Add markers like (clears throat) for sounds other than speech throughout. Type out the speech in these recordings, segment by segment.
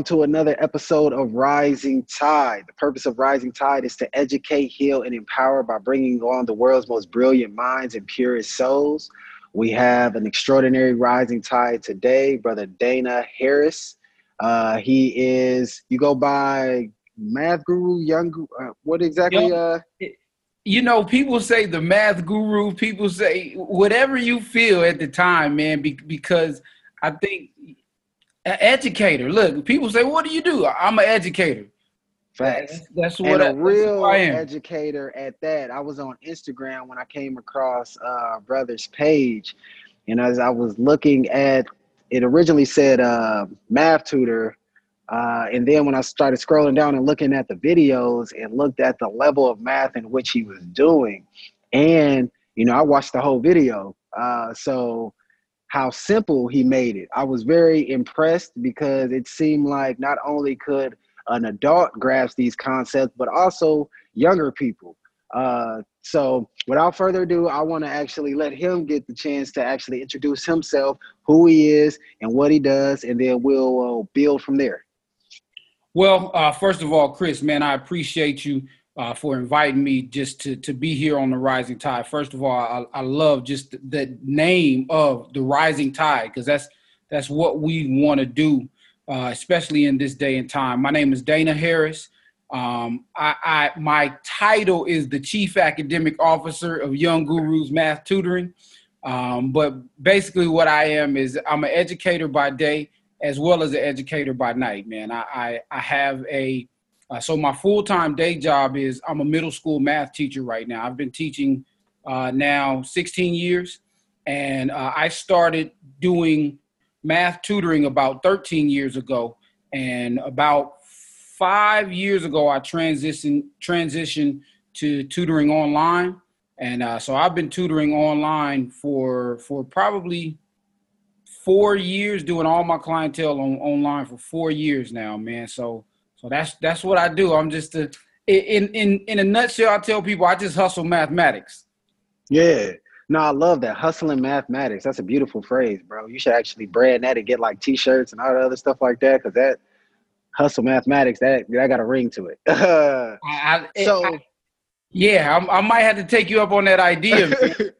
Welcome to another episode of Rising Tide. The purpose of Rising Tide is to educate, heal, and empower by bringing on the world's most brilliant minds and purest souls. We have an extraordinary Rising Tide today, Brother Dana Harris. Uh, he is, you go by Math Guru, Young, uh, what exactly? Uh, you know, people say the math guru, people say whatever you feel at the time, man, because I think an educator. Look, people say, "What do you do?" I'm an educator. Facts. That's, that's what and a I, real educator at that. I was on Instagram when I came across uh, brother's page, and as I was looking at it, originally said uh, math tutor, uh, and then when I started scrolling down and looking at the videos and looked at the level of math in which he was doing, and you know, I watched the whole video. Uh, so how simple he made it. I was very impressed because it seemed like not only could an adult grasp these concepts, but also younger people. Uh, so without further ado, I want to actually let him get the chance to actually introduce himself, who he is, and what he does, and then we'll uh, build from there. Well, uh, first of all, Chris, man, I appreciate you uh, for inviting me just to, to be here on the Rising Tide. First of all, I, I love just the name of the Rising Tide because that's that's what we want to do, uh, especially in this day and time. My name is Dana Harris. Um, I, I, my title is the Chief Academic Officer of Young Gurus Math Tutoring. Um, but basically, what I am is I'm an educator by day as well as an educator by night. Man, I I, I have a uh, so my full time day job is I'm a middle school math teacher right now. I've been teaching uh, now 16 years, and uh, I started doing math tutoring about 13 years ago. And about five years ago, I transitioned transitioned to tutoring online. And uh, so I've been tutoring online for for probably four years, doing all my clientele on, online for four years now, man. So so that's that's what I do. I'm just a, in in in a nutshell. I tell people I just hustle mathematics. Yeah. No, I love that hustling mathematics. That's a beautiful phrase, bro. You should actually brand that and get like T-shirts and all the other stuff like that, because that hustle mathematics that that got a ring to it. (laughs) I, so, I, yeah, I, I, might have to take you up on that idea. (laughs)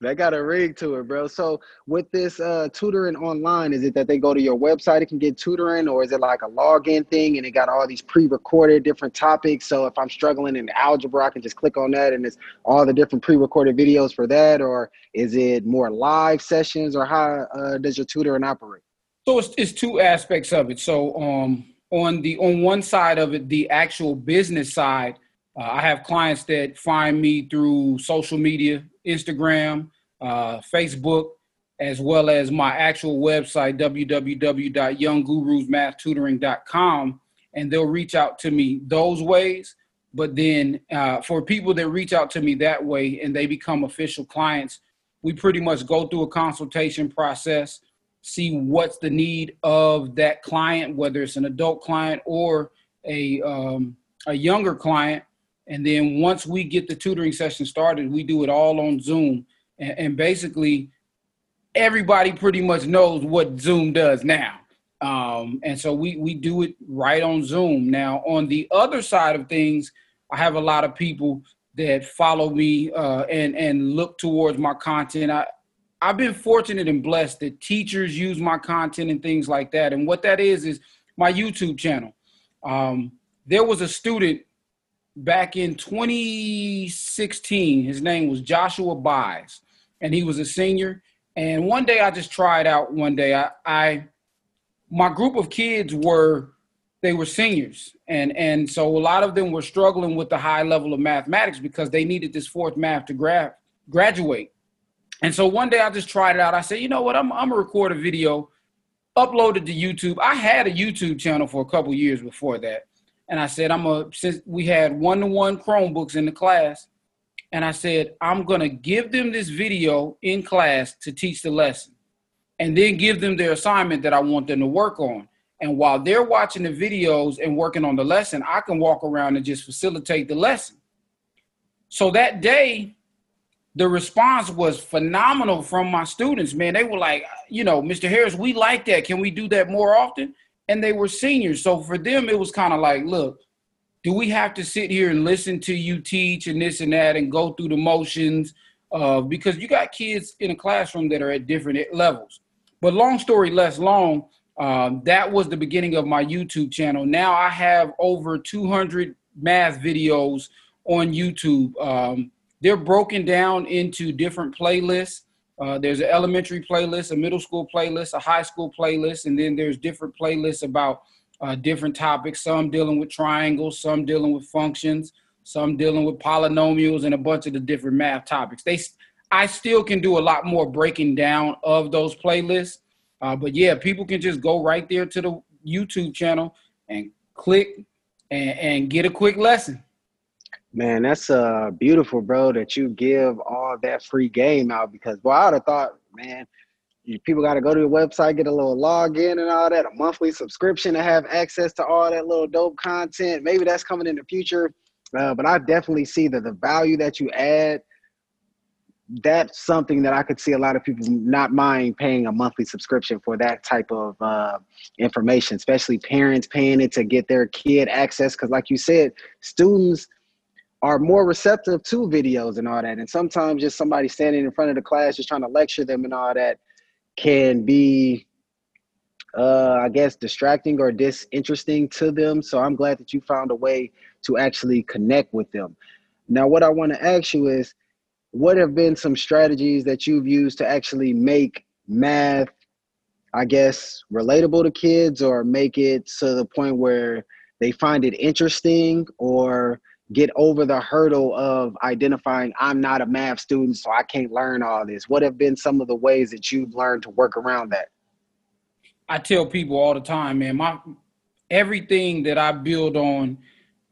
that got a ring to it, bro. So with this uh, tutoring online, is it that they go to your website and can get tutoring, or is it like a login thing and it got all these pre-recorded different topics? So if I'm struggling in algebra, I can just click on that and it's all the different pre-recorded videos for that, or is it more live sessions, or how uh, does your tutoring operate? So it's, it's two aspects of it. So um, on the on one side of it, the actual business side uh, I have clients that find me through social media, Instagram, uh, Facebook, as well as my actual website, www.younggurusmathtutoring.com, and they'll reach out to me those ways. But then uh, for people that reach out to me that way and they become official clients, we pretty much go through a consultation process, see what's the need of that client, whether it's an adult client or a um, a younger client, and then once we get the tutoring session started, we do it all on Zoom. And, and basically, everybody pretty much knows what Zoom does now. Um, and so we, we do it right on Zoom. Now, on the other side of things, I have a lot of people that follow me uh, and, and look towards my content. I, I've been fortunate and blessed that teachers use my content and things like that. And what that is, is my YouTube channel. Um, there was a student back in 2016. His name was Joshua Buys, and he was a senior. And one day I just tried out. One day I, I my group of kids were they were seniors, and and so a lot of them were struggling with the high level of mathematics because they needed this fourth math to grab graduate. And so one day I just tried it out. I said, you know what? I'm I'm gonna record a video, upload it to YouTube. I had a YouTube channel for a couple years before that and I said, I'm a since we had one to one Chromebooks in the class, and I said, I'm gonna give them this video in class to teach the lesson, and then give them their assignment that I want them to work on. And while they're watching the videos and working on the lesson, I can walk around and just facilitate the lesson. So that day, the response was phenomenal from my students. Man, they were like, you know, Mr. Harris, we like that. Can we do that more often? And they were seniors. So for them, it was kind of like, look, do we have to sit here and listen to you teach and this and that and go through the motions? Uh, because you got kids in a classroom that are at different levels. But long story less long, um, that was the beginning of my YouTube channel. Now I have over 200 math videos on YouTube. Um, they're broken down into different playlists. Uh, there's an elementary playlist, a middle school playlist, a high school playlist, and then there's different playlists about uh, different topics. Some dealing with triangles, some dealing with functions, some dealing with polynomials, and a bunch of the different math topics. They, I still can do a lot more breaking down of those playlists. Uh, but yeah, people can just go right there to the YouTube channel and click and, and get a quick lesson. Man, that's uh beautiful, bro, that you give all that free game out because boy, I would have thought, man, people got to go to the website, get a little login and all that, a monthly subscription to have access to all that little dope content. Maybe that's coming in the future, uh, but I definitely see that the value that you add. That's something that I could see a lot of people not mind paying a monthly subscription for that type of uh, information, especially parents paying it to get their kid access. Because, like you said, students are more receptive to videos and all that. And sometimes just somebody standing in front of the class just trying to lecture them and all that can be uh, I guess distracting or disinteresting to them. So I'm glad that you found a way to actually connect with them. Now, what I want to ask you is what have been some strategies that you've used to actually make math, I guess, relatable to kids or make it to the point where they find it interesting or get over the hurdle of identifying I'm not a math student, so I can't learn all this? What have been some of the ways that you've learned to work around that? I tell people all the time, man, my everything that I build on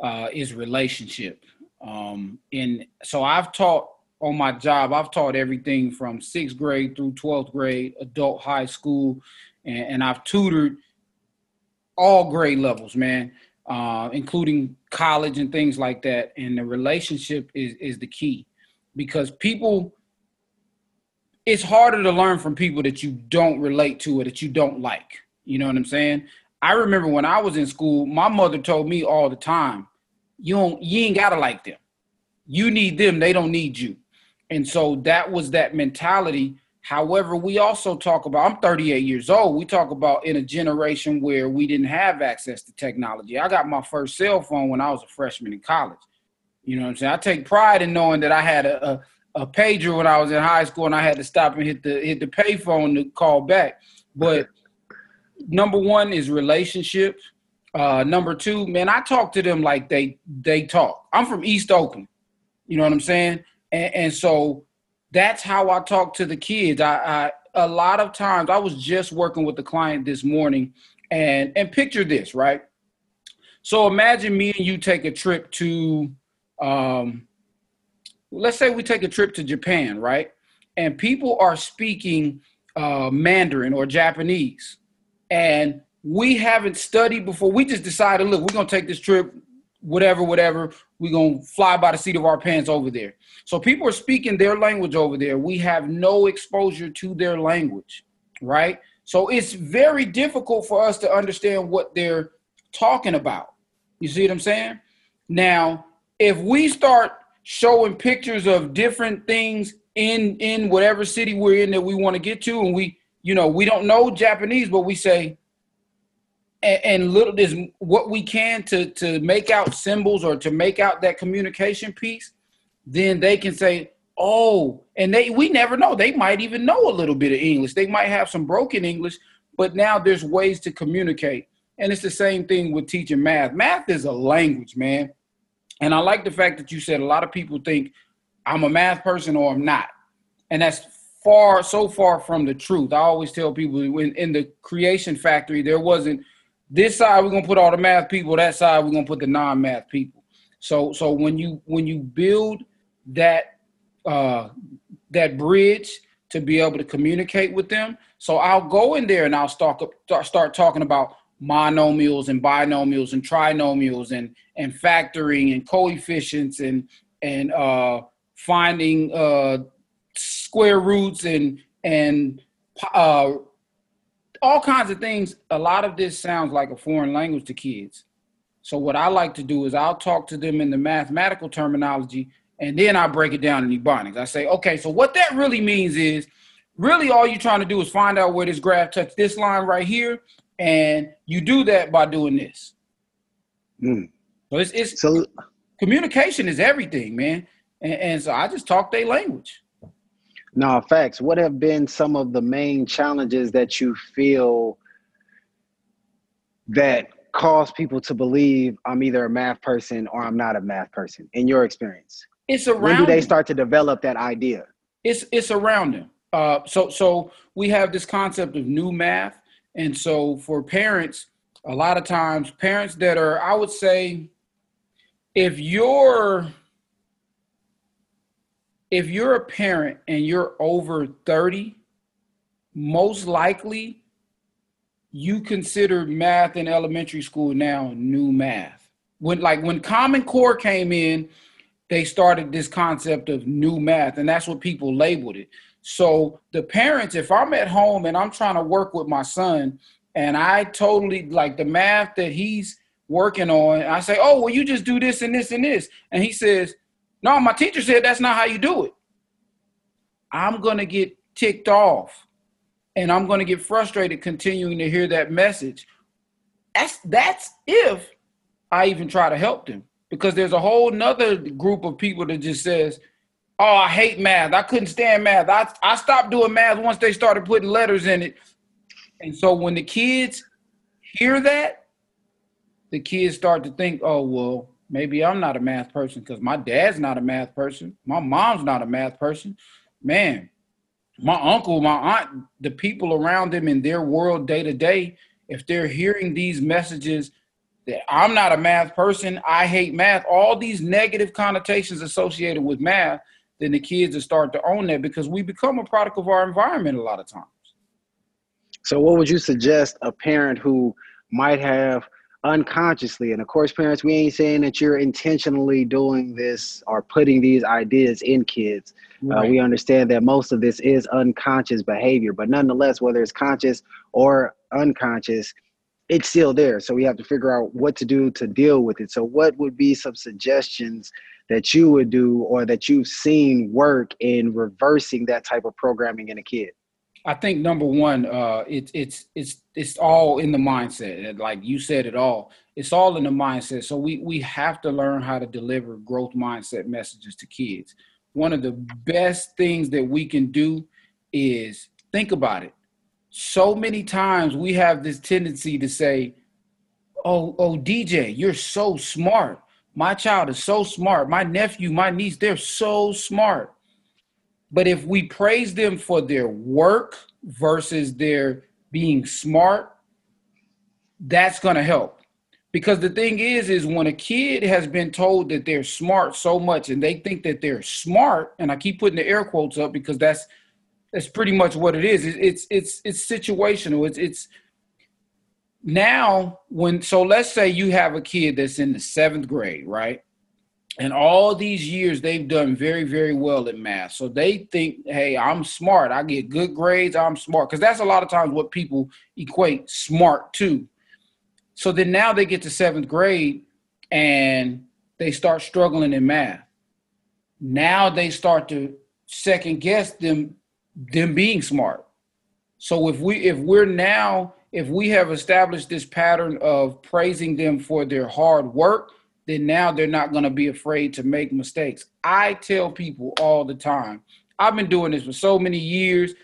uh, is relationship. Um, and so I've taught on my job, I've taught everything from sixth grade through 12th grade, adult high school, and, and I've tutored all grade levels, man uh, including college and things like that. And the relationship is is the key because people. It's harder to learn from people that you don't relate to or that you don't like. You know what I'm saying? I remember when I was in school, my mother told me all the time, "You don't, you ain't gotta like them. You need them. They don't need you." And so that was that mentality However, we also talk about, I'm 38 years old. We talk about in a generation where we didn't have access to technology. I got my first cell phone when I was a freshman in college. You know what I'm saying? I take pride in knowing that I had a, a, a pager when I was in high school and I had to stop and hit the hit the payphone to call back. But number one is relationships. Uh, number two, man, I talk to them like they they talk. I'm from East Oakland. You know what I'm saying? And, and so that's how I talk to the kids. I, I a lot of times I was just working with the client this morning and and picture this, right? So imagine me and you take a trip to um let's say we take a trip to Japan, right? And people are speaking uh, Mandarin or Japanese. And we haven't studied before. We just decided, look, we're gonna take this trip whatever, whatever. We're going to fly by the seat of our pants over there. So people are speaking their language over there. We have no exposure to their language, right? So it's very difficult for us to understand what they're talking about. You see what I'm saying? Now, if we start showing pictures of different things in in whatever city we're in that we want to get to and we you know we don't know japanese but we say and, and little is what we can to to make out symbols or to make out that communication piece, then they can say, "Oh," and they we never know. They might even know a little bit of English. They might have some broken English, but now there's ways to communicate. And it's the same thing with teaching math. Math is a language, man. And I like the fact that you said a lot of people think I'm a math person or I'm not. And that's far so far from the truth. I always tell people when in the creation factory there wasn't this side we're gonna put all the math people. That side we're gonna put the non-math people. So so when you when you build that uh, that bridge to be able to communicate with them. So I'll go in there and I'll start start talking about monomials and binomials and trinomials and and factoring and coefficients and and uh, finding uh, square roots and and uh, all kinds of things. A lot of this sounds like a foreign language to kids. So what I like to do is I'll talk to them in the mathematical terminology and then I break it down in Ebonics. I say, okay, so what that really means is really all you're trying to do is find out where this graph touches this line right here, and you do that by doing this. Mm. So it's, it's so communication is everything, man. And, and so I just talk their language. No, facts. What have been some of the main challenges that you feel that cause people to believe I'm either a math person or I'm not a math person in your experience? It's around. When do they start to develop that idea? It's it's around them. Uh, so so we have this concept of new math, and so for parents, a lot of times parents that are, I would say, if you're if you're a parent and you're over 30, most likely you consider math in elementary school now new math. When like when Common Core came in, they started this concept of new math, and that's what people labeled it. So the parents, if I'm at home and I'm trying to work with my son, and I totally like the math that he's working on, I say, "Oh, well, you just do this and this and this," and he says, "No, my teacher said that's not how you do it." I'm gonna get ticked off, and I'm gonna get frustrated continuing to hear that message. That's that's if I even try to help them because there's a whole nother group of people that just says, "Oh, I hate math. I couldn't stand math. I I stopped doing math once they started putting letters in it." And so when the kids hear that, the kids start to think, "Oh, well, maybe I'm not a math person because my dad's not a math person. My mom's not a math person. Man, my uncle, my aunt, the people around them in their world day to day, if they're hearing these messages that I'm not a math person, I hate math, all these negative connotations associated with math, then the kids will start to own that because we become a product of our environment a lot of times. So, what would you suggest a parent who might have unconsciously, and of course, parents, we ain't saying that you're intentionally doing this or putting these ideas in kids. Uh, right. Uh, we understand that most of this is unconscious behavior, but nonetheless, whether it's conscious or unconscious, it's still there. So we have to figure out what to do to deal with it. So, what would be some suggestions that you would do or that you've seen work in reversing that type of programming in a kid? I think number one, uh, it's it's it's it's all in the mindset. Like you said, it all. It's all in the mindset. So we we have to learn how to deliver growth mindset messages to kids. One of the best things that we can do is think about it so many times we have this tendency to say, "Oh, oh, DJ, you're so smart. My child is so smart. My nephew, my niece, they're so smart." But if we praise them for their work versus their being smart, that's going to help. Because the thing is, is when a kid has been told that they're smart so much and they think that they're smart, and I keep putting the air quotes up because that's that's pretty much what it is. It's it's it's situational. It's it's now when so let's say you have a kid that's in the seventh grade, right? And all these years they've done very, very well at math. So they think, hey, I'm smart. I get good grades. I'm smart. Because that's a lot of times what people equate smart to. So then now they get to seventh grade and they start struggling in math. Now they start to second guess them them being smart. So if we if we're now if we have established this pattern of praising them for their hard work, then now they're not going to be afraid to make mistakes. I tell people all the time. I've been doing this for so many years.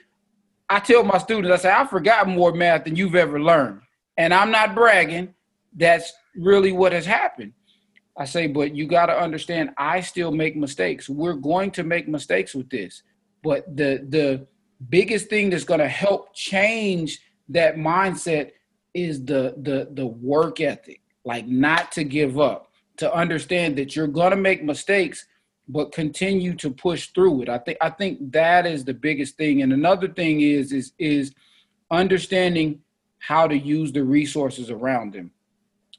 I tell my students, I say, I've forgotten more math than you've ever learned. And I'm not bragging. That's really what has happened. I say, but you got to understand, I still make mistakes. We're going to make mistakes with this. But the the biggest thing that's going to help change that mindset is the the the work ethic, like not to give up, to understand that you're going to make mistakes but continue to push through it. I think I think that is the biggest thing. And another thing is is is understanding how to use the resources around them.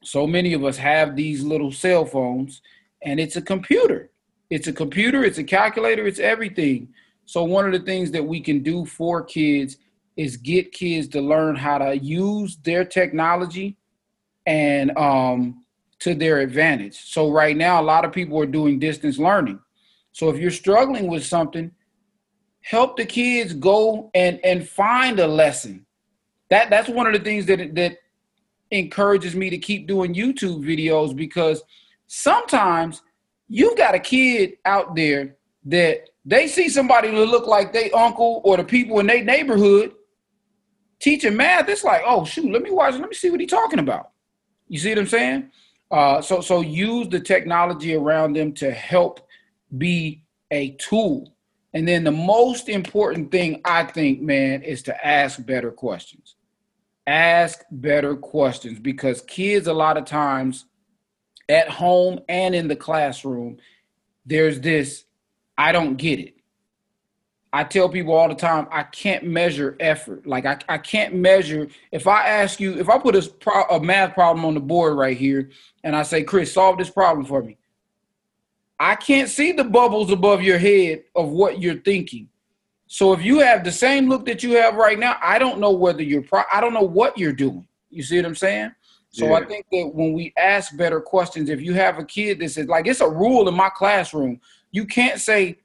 So many of us have these little cell phones and it's a computer. It's a computer, it's a calculator, it's everything. So one of the things that we can do for kids is get kids to learn how to use their technology and um, to their advantage. So right now, a lot of people are doing distance learning. So if you're struggling with something, help the kids go and and find a lesson. That that's one of the things that that encourages me to keep doing YouTube videos because sometimes you've got a kid out there that they see somebody that look like they uncle or the people in their neighborhood teaching math. It's like, oh shoot, let me watch. Let me see what he's talking about. You see what I'm saying? Uh, so so use the technology around them to help be a tool. And then the most important thing I think, man, is to ask better questions. Ask better questions because kids a lot of times at home and in the classroom, there's this I don't get it. I tell people all the time, I can't measure effort. Like I, I can't measure. If I ask you, if I put a, pro, a math problem on the board right here, and I say, Chris, solve this problem for me. I can't see the bubbles above your head of what you're thinking. So if you have the same look that you have right now, I don't know whether you're. Pro- I don't know what you're doing. You see what I'm saying? So yeah. I think that when we ask better questions, if you have a kid that says, like, it's a rule in my classroom, you can't say,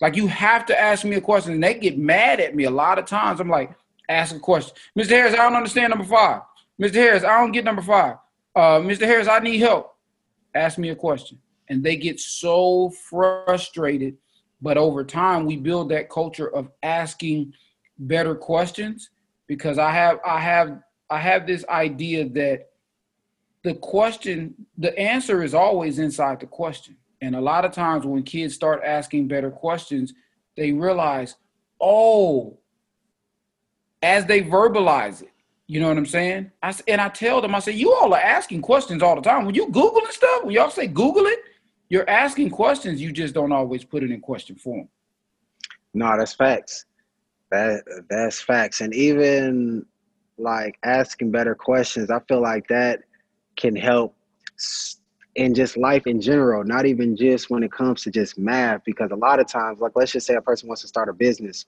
like you have to ask me a question, and they get mad at me a lot of times. I'm like, ask a question, Mr. Harris. I don't understand number five. Mr. Harris, I don't get number five. Uh, Mr. Harris, I need help. Ask me a question, and they get so frustrated. But over time, we build that culture of asking better questions because I have I have I have this idea that the question, the answer is always inside the question. And a lot of times when kids start asking better questions, they realize, oh, as they verbalize it, you know what I'm saying? I, and I tell them, I say, you all are asking questions all the time. When you Googling stuff, when y'all say Google it, you're asking questions. You just don't always put it in question form. No, that's facts. That that's facts. And even like asking better questions, I feel like that can help in just life in general, not even just when it comes to just math, because a lot of times, like let's just say a person wants to start a business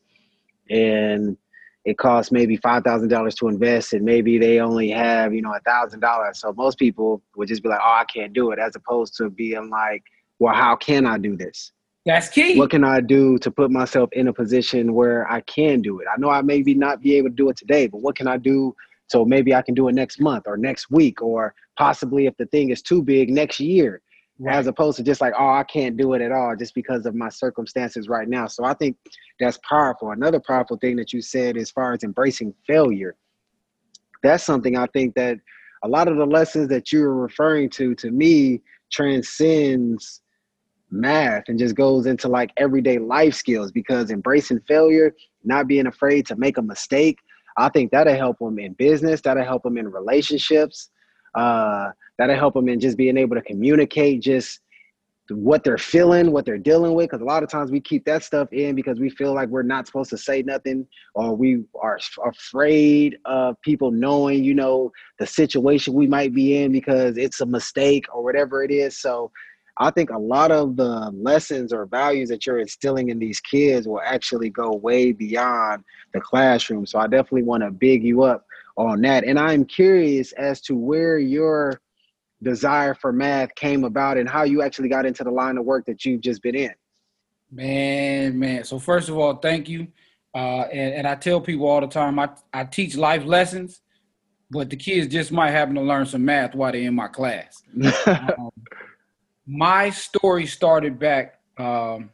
and it costs maybe five thousand dollars to invest and maybe they only have, you know, a thousand dollars. So most people would just be like, Oh, I can't do it, as opposed to being like, Well, how can I do this? That's key. What can I do to put myself in a position where I can do it? I know I maybe not be able to do it today, but what can I do so maybe I can do it next month or next week or possibly if the thing is too big next year. Right. As opposed to just like, oh, I can't do it at all just because of my circumstances right now. So I think that's powerful. Another powerful thing that you said as far as embracing failure, that's something I think that a lot of the lessons that you're referring to to me transcends math and just goes into like everyday life skills because embracing failure, not being afraid to make a mistake, I think that'll help them in business. That'll help them in relationships. Uh, that'll help them in just being able to communicate just what they're feeling, what they're dealing with. Because a lot of times we keep that stuff in because we feel like we're not supposed to say nothing, or we are afraid of people knowing, you know, the situation we might be in because it's a mistake or whatever it is. So I think a lot of the lessons or values that you're instilling in these kids will actually go way beyond the classroom. So I definitely want to big you up on that. And I'm curious as to where your desire for math came about and how you actually got into the line of work that you've just been in. Man, man. So first of all, thank you. Uh, and, and I tell people all the time, I, I teach life lessons, but the kids just might happen to learn some math while they're in my class. (laughs) um, my story started back um,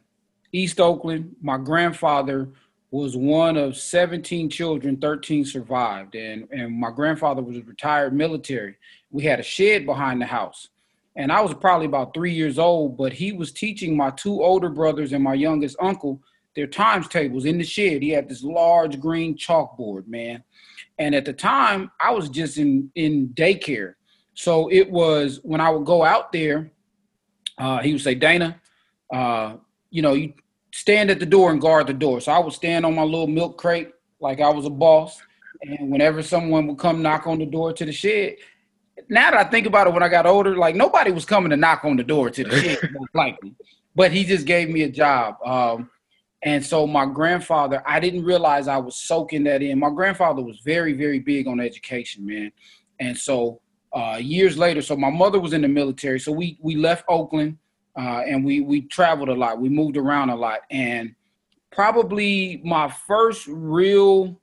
East Oakland. My grandfather was one of 17 children, 13 survived. And, and my grandfather was a retired military. We had a shed behind the house. And I was probably about three years old, but he was teaching my two older brothers and my youngest uncle their times tables in the shed. He had this large green chalkboard, man. And at the time, I was just in, in daycare. So it was when I would go out there uh, he would say, Dana, uh, you know, you stand at the door and guard the door. So I would stand on my little milk crate like I was a boss. And whenever someone would come knock on the door to the shed, now that I think about it, when I got older, like nobody was coming to knock on the door to the (laughs) shed, most likely. But he just gave me a job. Um, And so my grandfather, I didn't realize I was soaking that in. My grandfather was very, very big on education, man. And so uh, years later, so my mother was in the military. So we we left Oakland uh, and we we traveled a lot. We moved around a lot. And probably my first real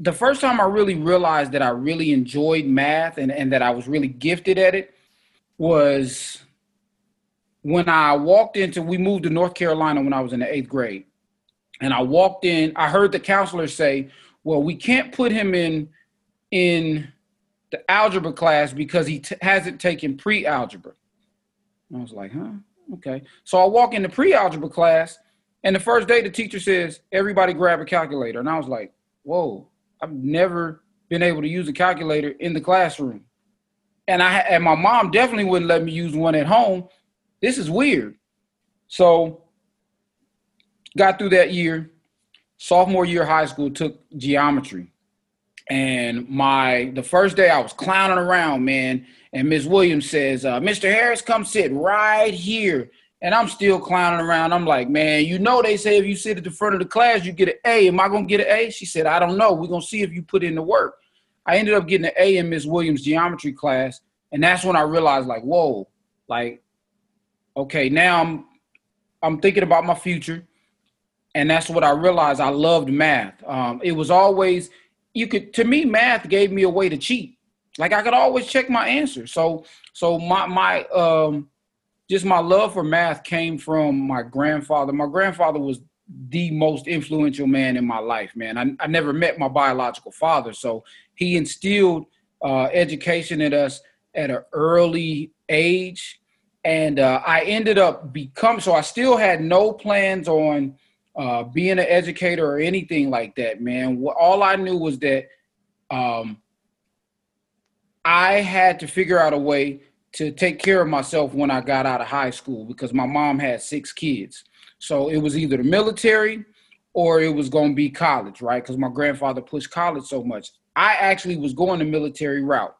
the first time I really realized that I really enjoyed math and, and that I was really gifted at it was when I walked into, we moved to North Carolina when I was in the eighth grade. And I walked in, I heard the counselor say, well, we can't put him in in the algebra class because he t- hasn't taken pre-algebra. I was like, huh? Okay. So I walk into pre-algebra class, and the first day the teacher says, everybody grab a calculator. And I was like, whoa, I've never been able to use a calculator in the classroom. And I and my mom definitely wouldn't let me use one at home this is weird. So got through that year. Sophomore year high school took geometry. And my the first day I was clowning around, man. And Miss Williams says, uh, Mr. Harris, come sit right here. And I'm still clowning around. I'm like, man, you know they say if you sit at the front of the class, you get an A. Am I gonna get an A? She said, I don't know. We're gonna see if you put in the work. I ended up getting an A in Miss Williams' geometry class. And that's when I realized, like, whoa, like okay, now I'm I'm thinking about my future, and that's what I realized. I loved math. Um, it was always you could to me math gave me a way to cheat. Like I could always check my answer. So so my my um just my love for math came from my grandfather. My grandfather was the most influential man in my life, man. I, I never met my biological father, so he instilled uh, education in us at an early age and uh, I ended up become so I still had no plans on uh, being an educator or anything like that, man. All I knew was that um, I had to figure out a way to take care of myself when I got out of high school because my mom had six kids. So it was either the military or it was going to be college, right? Because my grandfather pushed college so much. I actually was going the military route.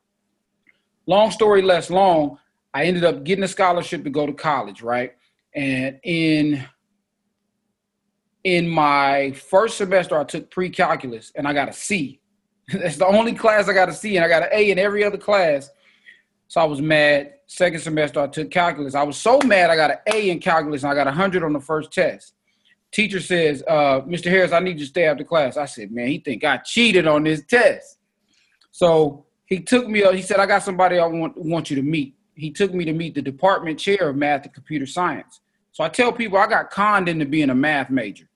Long story less long, I ended up getting a scholarship to go to college, right? And in in my first semester, I took pre-calculus and I got a C. (laughs) That's the only class I got a C, and I got an A in every other class. So I was mad. Second semester, I took calculus. I was so mad I got an A in calculus and I got a hundred on the first test. Teacher says, uh, "Mr. Harris, I need you to stay after class." I said, "Man, he think I cheated on this test." So he took me. He said, "I got somebody I want want you to meet." he took me to meet the department chair of math and computer science. So I tell people I got conned into being a math major.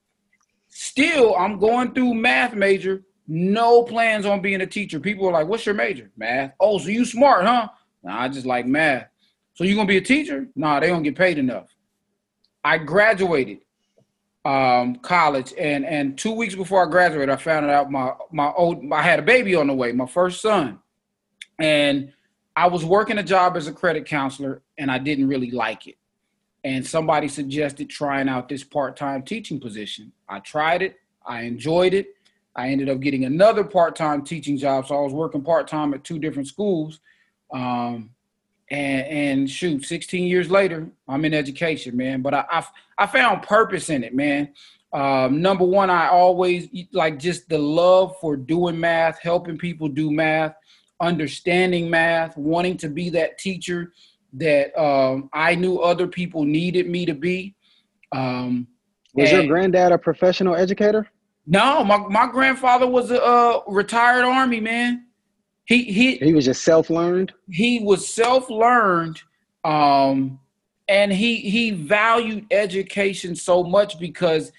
Still, I'm going through math major, no plans on being a teacher. People are like, "What's your major?" Math. Oh, so you smart, huh? Nah, I just like math. So you gonna be a teacher? Nah, they don't get paid enough. I graduated um, college, and and two weeks before I graduated, I found out my my old I had a baby on the way, my first son, and I was working a job as a credit counselor and I didn't really like it. And somebody suggested trying out this part time teaching position. I tried it, I enjoyed it. I ended up getting another part time teaching job. So I was working part time at two different schools. Um, and, and shoot, 16 years later, I'm in education, man. But I, I, I found purpose in it, man. Um, number one, I always like just the love for doing math, helping people do math understanding math, wanting to be that teacher that um, I knew other people needed me to be. Um, was your granddad a professional educator? No, my, my grandfather was a, a retired army man. He he he was just self learned. He was self learned, um, and he he valued education so much because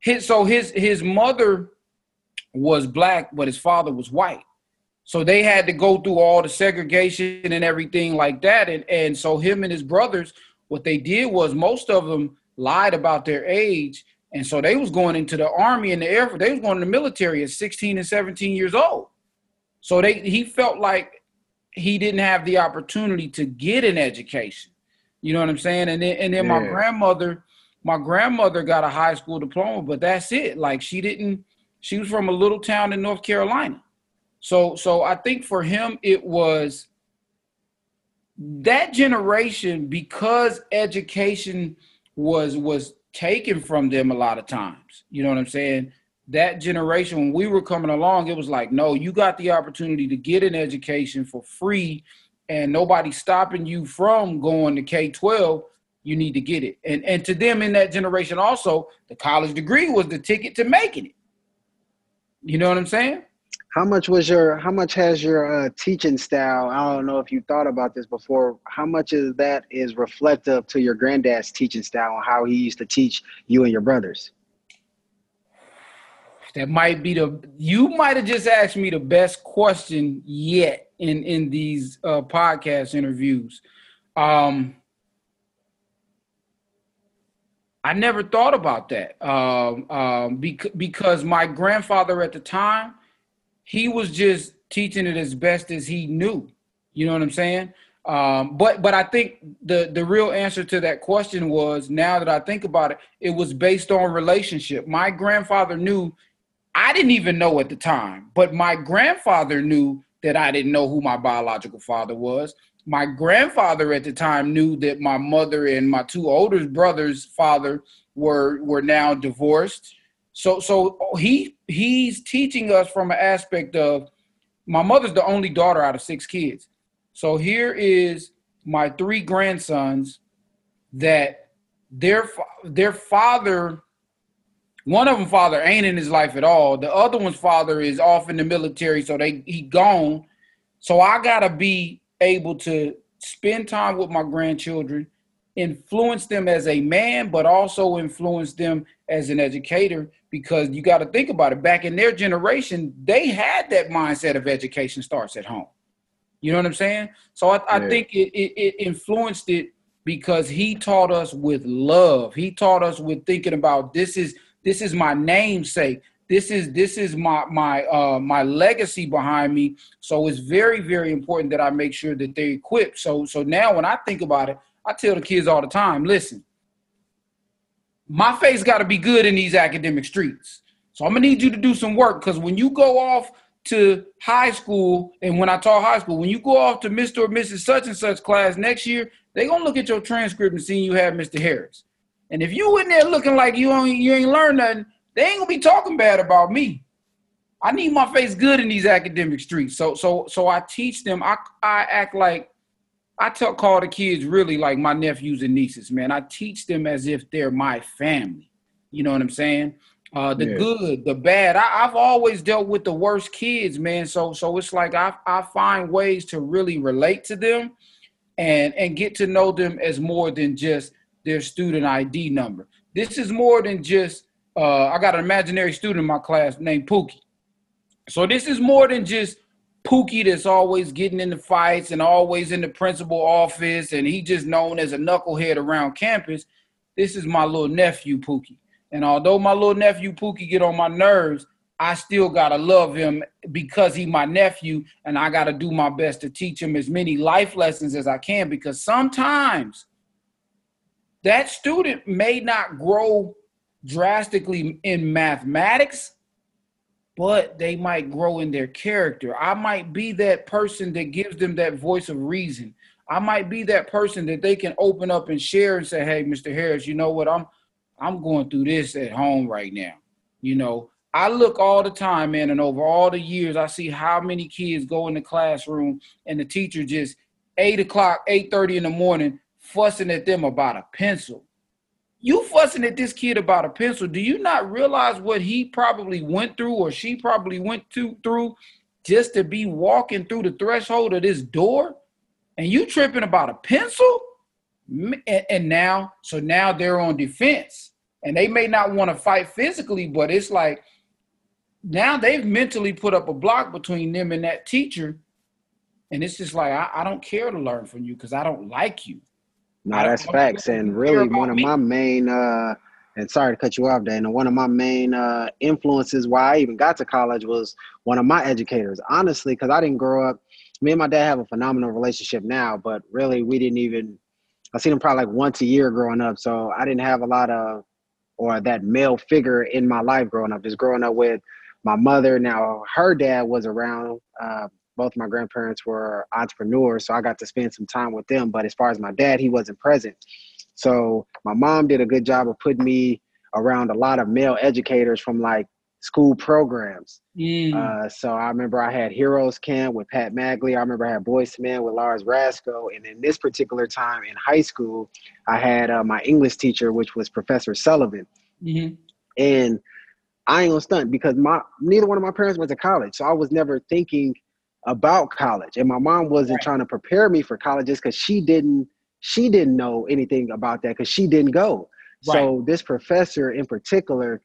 his so his his mother was black, but his father was white. So they had to go through all the segregation and everything like that. And, and so him and his brothers, what they did was most of them lied about their age. And so they was going into the army and the air force. They was going to the military at 16 and 17 years old. So they he felt like he didn't have the opportunity to get an education. You know what I'm saying? And then and then yeah. my grandmother, my grandmother got a high school diploma, but that's it. Like she didn't, she was from a little town in North Carolina. So so I think for him it was that generation because education was was taken from them a lot of times. You know what I'm saying? That generation, when we were coming along, it was like, no, you got the opportunity to get an education for free, and nobody stopping you from going to K 12. You need to get it. And and to them in that generation, also, the college degree was the ticket to making it. You know what I'm saying? How much was your? How much has your uh, teaching style? I don't know if you thought about this before. How much of that is reflective to your granddad's teaching style and how he used to teach you and your brothers? That might be the. You might have just asked me the best question yet in in these uh, podcast interviews. Um, I never thought about that um, um, bec- because my grandfather at the time he was just teaching it as best as he knew. You know what I'm saying? Um, but but I think the the real answer to that question was now that I think about it, it was based on relationship. My grandfather knew I didn't even know at the time, but my grandfather knew that I didn't know who my biological father was. My grandfather at the time knew that my mother and my two older brothers' father were were now divorced. So so he he's teaching us from an aspect of my mother's the only daughter out of six kids. So here is my three grandsons that their their father one of them father ain't in his life at all. The other one's father is off in the military, so they he gone. So I gotta be able to spend time with my grandchildren, influence them as a man, but also influence them as an educator because you got to think about it. Back in their generation, they had that mindset of education starts at home. You know what I'm saying? So I, I think it, it, it influenced it because he taught us with love. He taught us with thinking about this is this is my namesake. This is this is my my uh my legacy behind me. So it's very very important that I make sure that they're equipped. So so now when I think about it, I tell the kids all the time, listen, my face got to be good in these academic streets. So I'm gonna need you to do some work because when you go off to high school, and when I taught high school, when you go off to Mr. or Mrs. Such and Such class next year, they gonna look at your transcript and see you have Mr. Harris. And if you in there looking like you ain't you ain't learned nothing, they ain't gonna be talking bad about me. I need my face good in these academic streets. So so so I teach them. I I act like I tell call the kids really like my nephews and nieces, man. I teach them as if they're my family. You know what I'm saying? Uh, the yeah. good, the bad. I, have always dealt with the worst kids, man. So so it's like I I find ways to really relate to them and and get to know them as more than just their student ID number. This is more than just uh, I got an imaginary student in my class named Pookie. So this is more than just Pookie that's always getting into fights and always in the principal office, and he just known as a knucklehead around campus. This is my little nephew Pookie, and although my little nephew Pookie get on my nerves, I still gotta love him because he my nephew, and I gotta do my best to teach him as many life lessons as I can. Because sometimes that student may not grow drastically in mathematics, but they might grow in their character. I might be that person that gives them that voice of reason. I might be that person that they can open up and share and say, "Hey, Mr. Harris, you know what? I'm I'm going through this at home right now." You know, I look all the time, man, and over all the years, I see how many kids go in the classroom and the teacher just eight o'clock, eight thirty in the morning, fussing at them about a pencil you fussing at this kid about a pencil. Do you not realize what he probably went through or she probably went to, through just to be walking through the threshold of this door? And you tripping about a pencil? And, now, so now they're on defense. And they may not want to fight physically, but it's like now they've mentally put up a block between them and that teacher. And it's just like, I, I don't care to learn from you because I don't like you. No, that's facts. And really, one of me. my main, uh, and sorry to cut you off, Dana, one of my main uh, influences why I even got to college was one of my educators. Honestly, because I didn't grow up, me and my dad have a phenomenal relationship now, but really, we didn't even, I seen him probably like once a year growing up. So I didn't have a lot of, or that male figure in my life growing up, just growing up with my mother. Now, her dad was around. Uh, both my grandparents were entrepreneurs, so I got to spend some time with them. But as far as my dad, he wasn't present. So my mom did a good job of putting me around a lot of male educators from like school programs. Mm. Uh, so I remember I had Heroes Camp with Pat Magley. I remember I had Boys to Men with Lars Rasco. And in this particular time in high school, I had uh, my English teacher, which was Professor Sullivan. Mm-hmm. And I ain't gonna stunt because my neither one of my parents went to college, so I was never thinking about college, and my mom wasn't right. trying to prepare me for colleges because she didn't she didn't know anything about that because she didn't go. Right. So this professor in particular,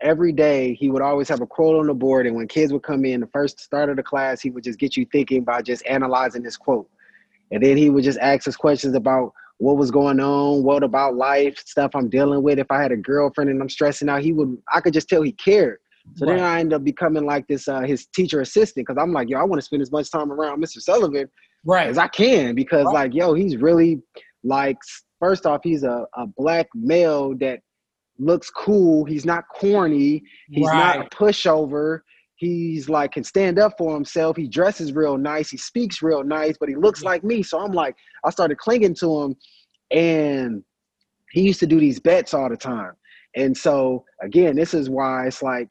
every day he would always have a quote on the board, and when kids would come in, the first start of the class, he would just get you thinking by just analyzing this quote, and then he would just ask us questions about what was going on, what about life, stuff I'm dealing with. If I had a girlfriend and I'm stressing out, he would I could just tell he cared. So right. then I end up becoming like this uh, his teacher assistant because I'm like, yo, I want to spend as much time around Mr. Sullivan right. as I can because right. like, yo, he's really like first off, he's a, a black male that looks cool. He's not corny. He's right. not a pushover. He's like can stand up for himself. He dresses real nice. He speaks real nice, but he looks like me. So I'm like, I started clinging to him, and he used to do these bets all the time. And so again, this is why it's like,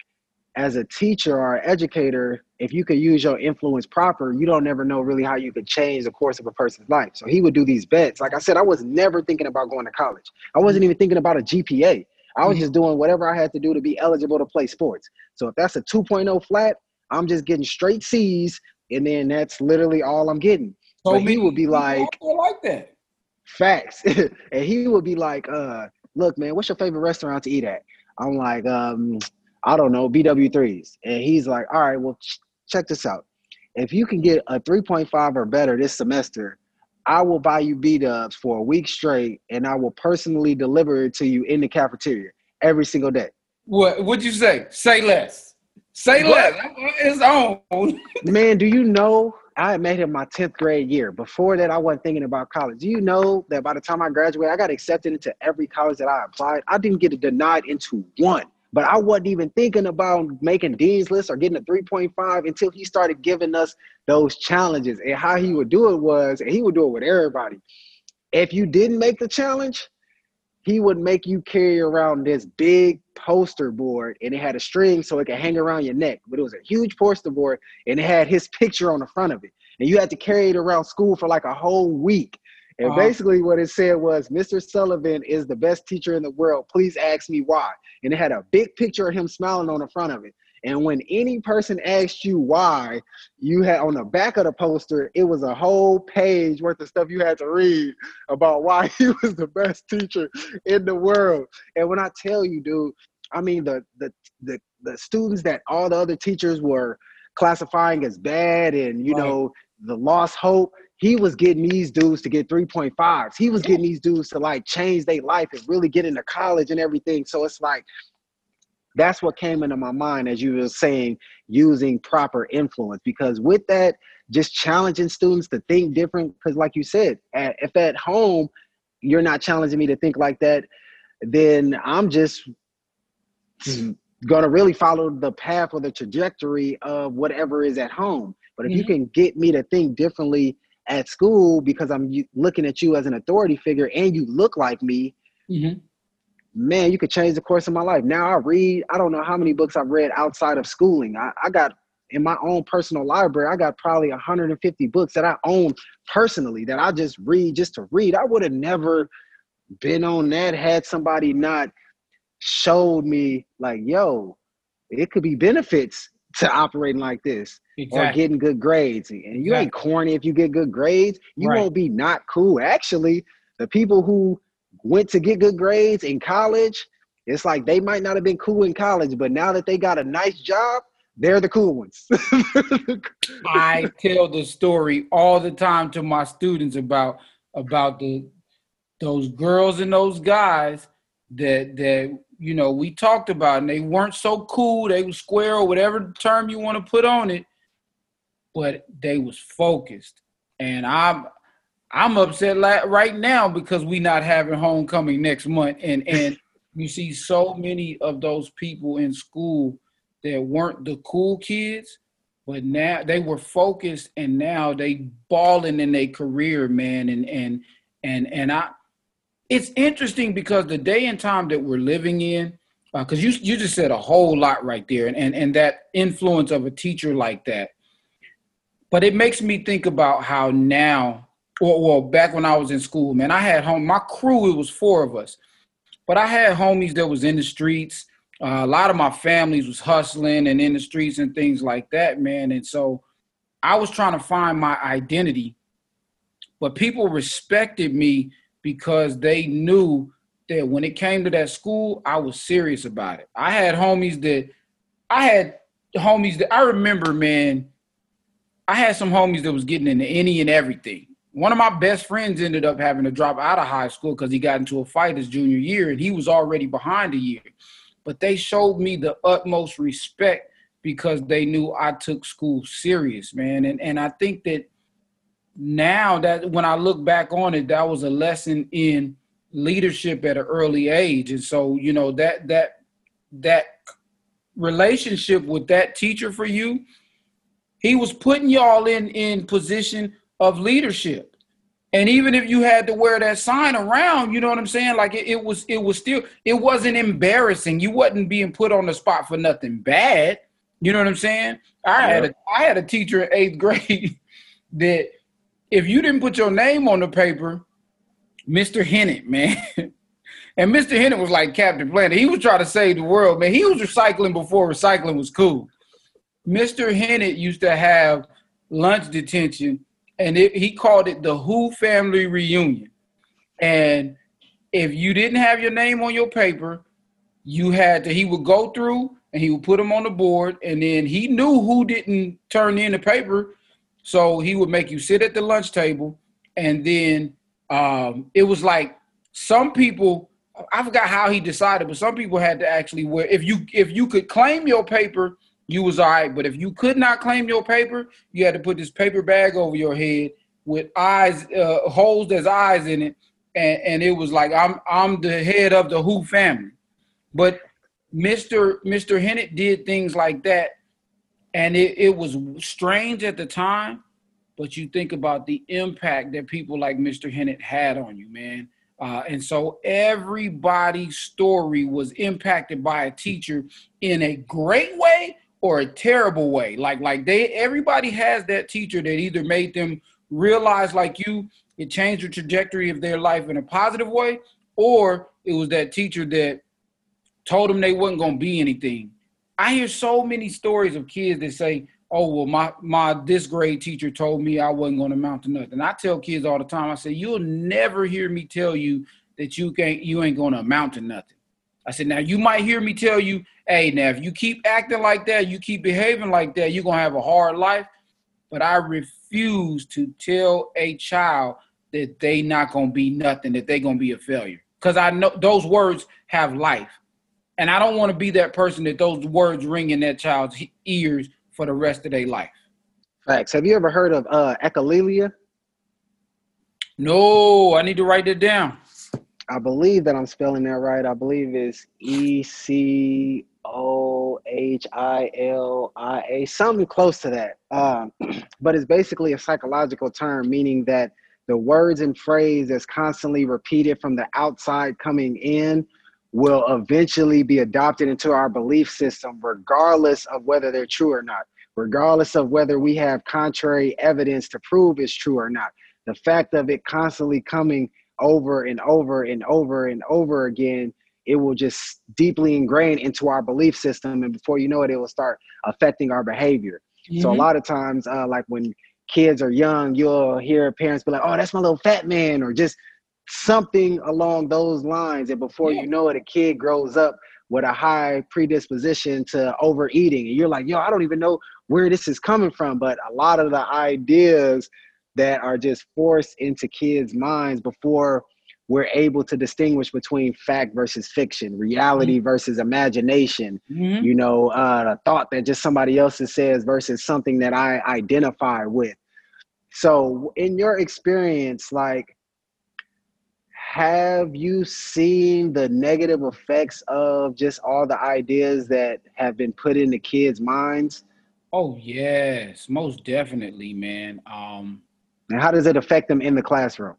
as a teacher or educator, if you could use your influence proper, you don't never know really how you could change the course of a person's life. So he would do these bets. Like I said, I was never thinking about going to college. I wasn't even thinking about a GPA. I was mm-hmm. just doing whatever I had to do to be eligible to play sports. So if that's a 2.0 flat, I'm just getting straight C's, and then that's literally all I'm getting. So but he would be like, like that. Facts. (laughs) and he would be like, uh, look, man, what's your favorite restaurant to eat at? I'm like, um, I don't know, BW3s. And he's like, all right, well, ch- check this out. If you can get a 3.5 or better this semester, I will buy you B dubs for a week straight, and I will personally deliver it to you in the cafeteria every single day. What would you say? Say less. Say less. It's on. (laughs) Man, do you know I met him my 10th grade year. Before that, I wasn't thinking about college. Do you know that by the time I graduated, I got accepted into every college that I applied? I didn't get denied into one. But I wasn't even thinking about making Dean's list or getting a 3.5 until he started giving us those challenges. And how he would do it was, and he would do it with everybody. If you didn't make the challenge, he would make you carry around this big poster board and it had a string so it could hang around your neck. But it was a huge poster board and it had his (laughs) picture on the front of it. And you had to carry it around school for like a whole week. And uh-huh. basically, what it said was, Mr. Sullivan is the best teacher in the world. Please ask me why. And it had a big picture of him smiling on the front of it. And when any person asked you why, you had on the back of the poster, it was a whole page worth of stuff you had to read about why (laughs) he was the best teacher in the world. And when I tell you, dude, I mean the the the, the students that all the other teachers were classifying as bad and you right. know the lost hope he was getting these dudes to get 3.5s. He was getting these dudes to like change their life and really get into college and everything. So it's like that's what came into my mind as you were saying using proper influence because with that just challenging students to think different because like you said at, if at home you're not challenging me to think like that then i'm just going to really follow the path or the trajectory of whatever is at home but if mm-hmm. you can get me to think differently at school because i'm looking at you as an authority figure and you look like me mm-hmm man, you could change the course of my life. Now I read, I don't know how many books I've read outside of schooling. I, I got in my own personal library, I got probably 150 books that I own personally that I just read just to read. I would have never been on that had somebody not showed me like, yo, it could be benefits to operating like this exactly. or getting good grades. And you ain't corny if you get good grades. You right. won't be not cool. Actually, the people who went to get good grades in college, it's like they might not have been cool in college, but now that they got a nice job, they're the cool ones. (laughs) I tell the story all the time to my students about about the those girls and those guys that that you know we talked about and they weren't so cool, they were square or whatever term you want to put on it, but they was focused. And I'm I'm upset right now because we not having homecoming next month, and (laughs) and you see so many of those people in school that weren't the cool kids, but now they were focused, and now they balling in their career, man, and and and and I it's interesting because the day and time that we're living in, because uh, you you just said a whole lot right there, and, and and that influence of a teacher like that. But it makes me think about how now, or well, back when I was in school, man, I had home my crew. It was four of us, but I had homies that was in the streets. Uh, a lot of my families was hustling and in the streets and things like that, man. And so I was trying to find my identity, but people respected me because they knew that when it came to that school, I was serious about it. I had homies that I had homies that I remember, man. I had some homies that was getting into any and everything. One of my best friends ended up having to drop out of high school because he got into a fight his junior year and he was already behind a year. But they showed me the utmost respect because they knew I took school serious, man. And and I think that now that when I look back on it, that was a lesson in leadership at an early age. And so, you know, that that that relationship with that teacher for you, he was putting y'all in in position of leadership. And even if you had to wear that sign around, you know what I'm saying? Like it, it was, it was still, it wasn't embarrassing. You wasn't being put on the spot for nothing bad. You know what I'm saying? I had a I had a teacher in eighth (laughs) grade that if you didn't put your name on the paper, Mr. Hennett, man. (laughs) and Mr. Hennett was like Captain Planet. He was trying to save the world, man. He was recycling before recycling was cool. Mr. Hennett used to have lunch detention, and it, he called it the Who Family Reunion. And if you didn't have your name on your paper, you had to, he would go through and he would put them on the board, and then he knew who didn't turn in the paper, so he would make you sit at the lunch table, and then um, it was like some people. I forgot how he decided, but some people had to actually wear. If you if you could claim your paper, you was all right. But if you could not claim your paper, you had to put this paper bag over your head with eyes uh, holes as eyes in it, and and it was like I'm I'm the head of the Who family. But Mr. Mr. Hennett did things like that, and it, it was strange at the time. But you think about the impact that people like Mr. Hennett had on you, man. Uh, and so everybody's story was impacted by a teacher in a great way or a terrible way. Like like they everybody has that teacher that either made them realize like you, it changed the trajectory of their life in a positive way, or it was that teacher that told them they wasn't gonna be anything. I hear so many stories of kids that say, "Oh, well, my my this grade teacher told me I wasn't gonna amount to nothing." I tell kids all the time. I say, "You'll never hear me tell you that you can't, you ain't gonna amount to nothing." I said, "Now you might hear me tell you, hey, now if you keep acting like that, you keep behaving like that, you're gonna have a hard life." But I refuse to tell a child that they not gonna be nothing, that they gonna be a failure, because I know those words have life and I don't want to be that person that those words ring in that child's ears for the rest of their life. Facts. Have you ever heard of uh, echolalia? No, I need to write it down. I believe that I'm spelling that right. I believe it's E C O H I L I A, something close to that. Um, (clears throat) but it's basically a psychological term, meaning that the words and phrase that's constantly repeated from the outside coming in will eventually be adopted into our belief system, regardless of whether they're true or not, regardless of whether we have contrary evidence to prove it's true or not. The fact of it constantly coming over and over and over and over again, it will just deeply ingrain into our belief system. And before you know it, it will start affecting our behavior. Mm-hmm. So a mm-hmm. lot of times, uh, like when kids are young, you'll hear parents be like, oh, that's my little fat man, or just something along those lines. And before yeah. you know it, a kid grows up with a high predisposition to overeating. And you're like, yo, I don't even know where this is coming from. But a lot of the ideas that are just forced into kids' minds before we're able to distinguish between fact versus fiction, reality mm-hmm. versus imagination, mm-hmm. you know, uh, a thought that just somebody else says versus something that I identify with. So, in your experience, like, have you seen the negative effects of just all the ideas that have been put into kids' minds? Oh yes, most definitely, man. Um and how does it affect them in the classroom?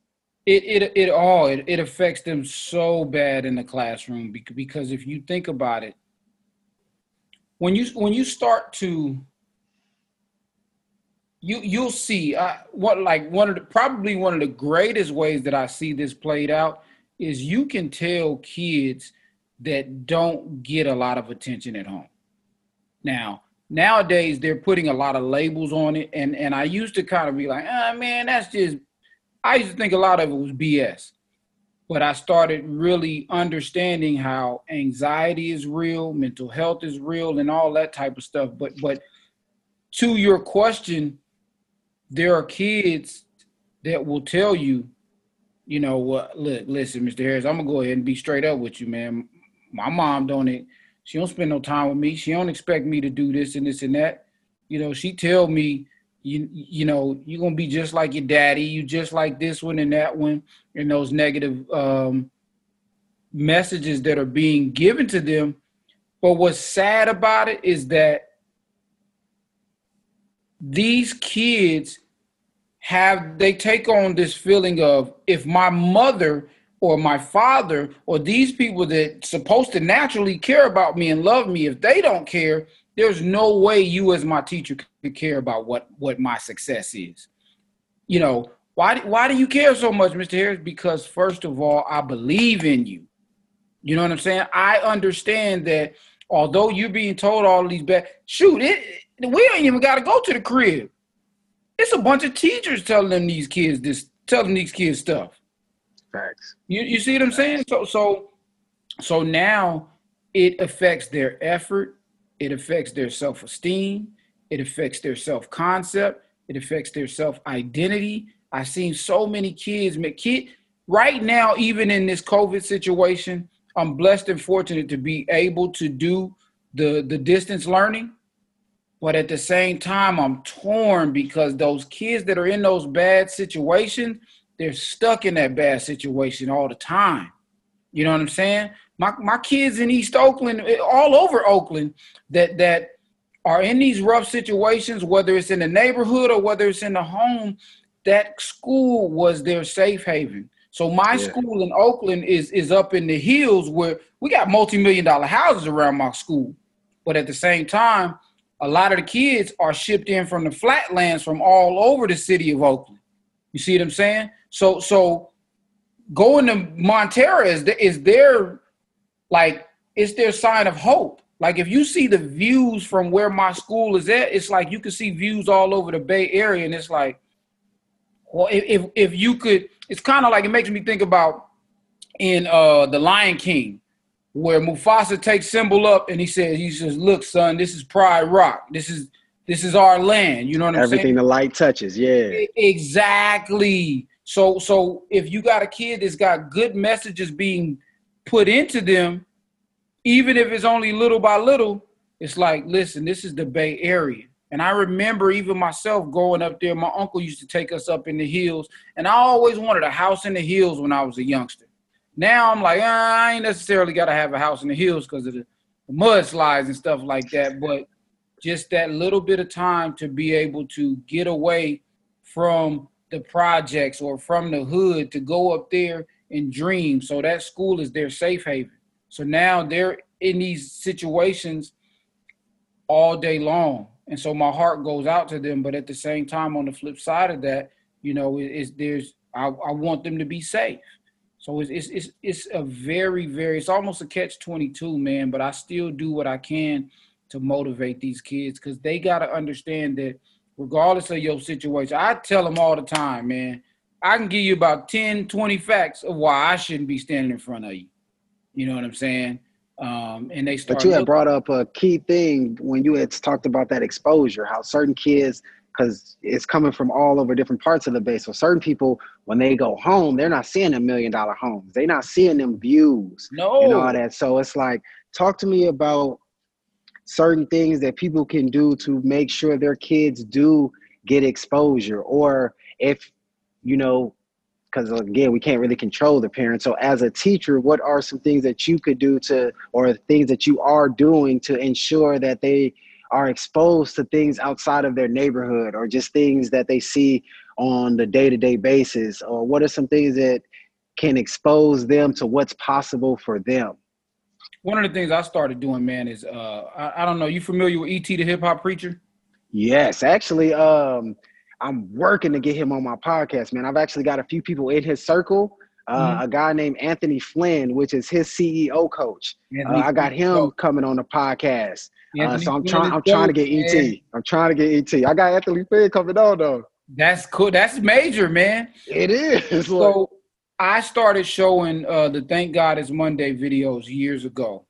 It it it all it, it affects them so bad in the classroom because if you think about it, when you when you start to you you'll see what like one of the probably one of the greatest ways that I see this played out is you can tell kids that don't get a lot of attention at home. Now, nowadays they're putting a lot of labels on it, and and I used to kind of be like, ah, oh, man, that's just. I used to think a lot of it was BS, but I started really understanding how anxiety is real, mental health is real, and all that type of stuff. But but to your question, there are kids that will tell you, you know what? Look, listen, Mr. Harris, I'm gonna go ahead and be straight up with you, man. My mom don't it. she don't spend no time with me. She don't expect me to do this and this and that. You know, she tell me, you you know, you're gonna be just like your daddy. You just like this one and that one, and those negative um, messages that are being given to them. But what's sad about it is that these kids have they take on this feeling of if my mother or my father or these people that supposed to naturally care about me and love me if they don't care there's no way you as my teacher could care about what what my success is. You know why why do you care so much mr harris? Because first of all i believe in you. You know what i'm saying? I understand that although you're being told all these bad shoot it we ain't even got to go to the crib. It's a bunch of teachers telling them these kids this telling these kids stuff. Facts. You you see what I'm saying? So so so now it affects their effort, it affects their self-esteem, it affects their self-concept, it affects their self-identity. I've seen so many kids kid right now, even in this COVID situation, I'm blessed and fortunate to be able to do the the distance learning. But at the same time, I'm torn because those kids that are in those bad situations, they're stuck in that bad situation all the time. You know what I'm saying? My my kids in East Oakland, eh, all over Oakland, that that are in these rough situations, whether it's in the neighborhood or whether it's in the home, that school was their safe haven. So my yeah. school in Oakland is is up in the hills where we got multi-million dollar houses around my school. But at the same time, a lot of the kids are shipped in from the flatlands from all over the city of Oakland. You see what I'm saying? So so going to Montera is is their like it's their sign of hope. Like if you see the views from where my school is at, it's like you can see views all over the Bay Area, and it's like, well, if if you could, it's kind of like it makes me think about in uh the Lion King, where Mufasa takes Simba up and he says, he says, look, son, this is Pride Rock. This is this is our land. You know what I'm Everything saying? Everything the light touches, yeah. Exactly. So so if you got a kid that's got good messages being put into them, even if it's only little by little, it's like, listen, this is the Bay Area. And I remember even myself going up there. My uncle used to take us up in the hills, and I always wanted a house in the hills when I was a youngster. Now I'm like, ah, I ain't necessarily got to have a house in the hills because of the mudslides and stuff like that. But just that little bit of time to be able to get away from the projects or from the hood to go up there and dream. So that school is their safe haven. So now they're in these situations all day long. And so my heart goes out to them. But at the same time, on the flip side of that, you know, it's there's I, I want them to be safe. So it's, it's it's it's a very very it's almost a catch twenty two, man. But I still do what I can to motivate these kids because they got to understand that regardless of your situation. I tell them all the time, man, I can give you about 10, 20 facts of why I shouldn't be standing in front of you. You know what I'm saying? Um, and they start. But you had brought up a key thing when you had talked about that exposure, how certain kids, because it's coming from all over different parts of the base. So certain people, when they go home, they're not seeing a million dollar homes. They're not seeing them views. No. And all that. So it's like, talk to me about certain things that people can do to make sure their kids do get exposure or if you know because again we can't really control the parents so as a teacher what are some things that you could do to or things that you are doing to ensure that they are exposed to things outside of their neighborhood or just things that they see on the day-to-day basis? Or what are some things that can expose them to what's possible for them? One of the things i started doing man is uh i, I don't know you familiar with ET the hip-hop preacher? Yes actually um i'm working to get him on my podcast man i've actually got a few people in his circle uh, mm-hmm. a guy named Anthony Flynn, which is his CEO coach. Uh, I got him coming on the podcast. Uh, so I'm trying. I'm trying to get ET. I'm trying to get ET. I got Anthony Flynn coming on though. That's cool. That's major, man. It is. (laughs) So I started showing uh, the Thank God It's Monday videos years ago.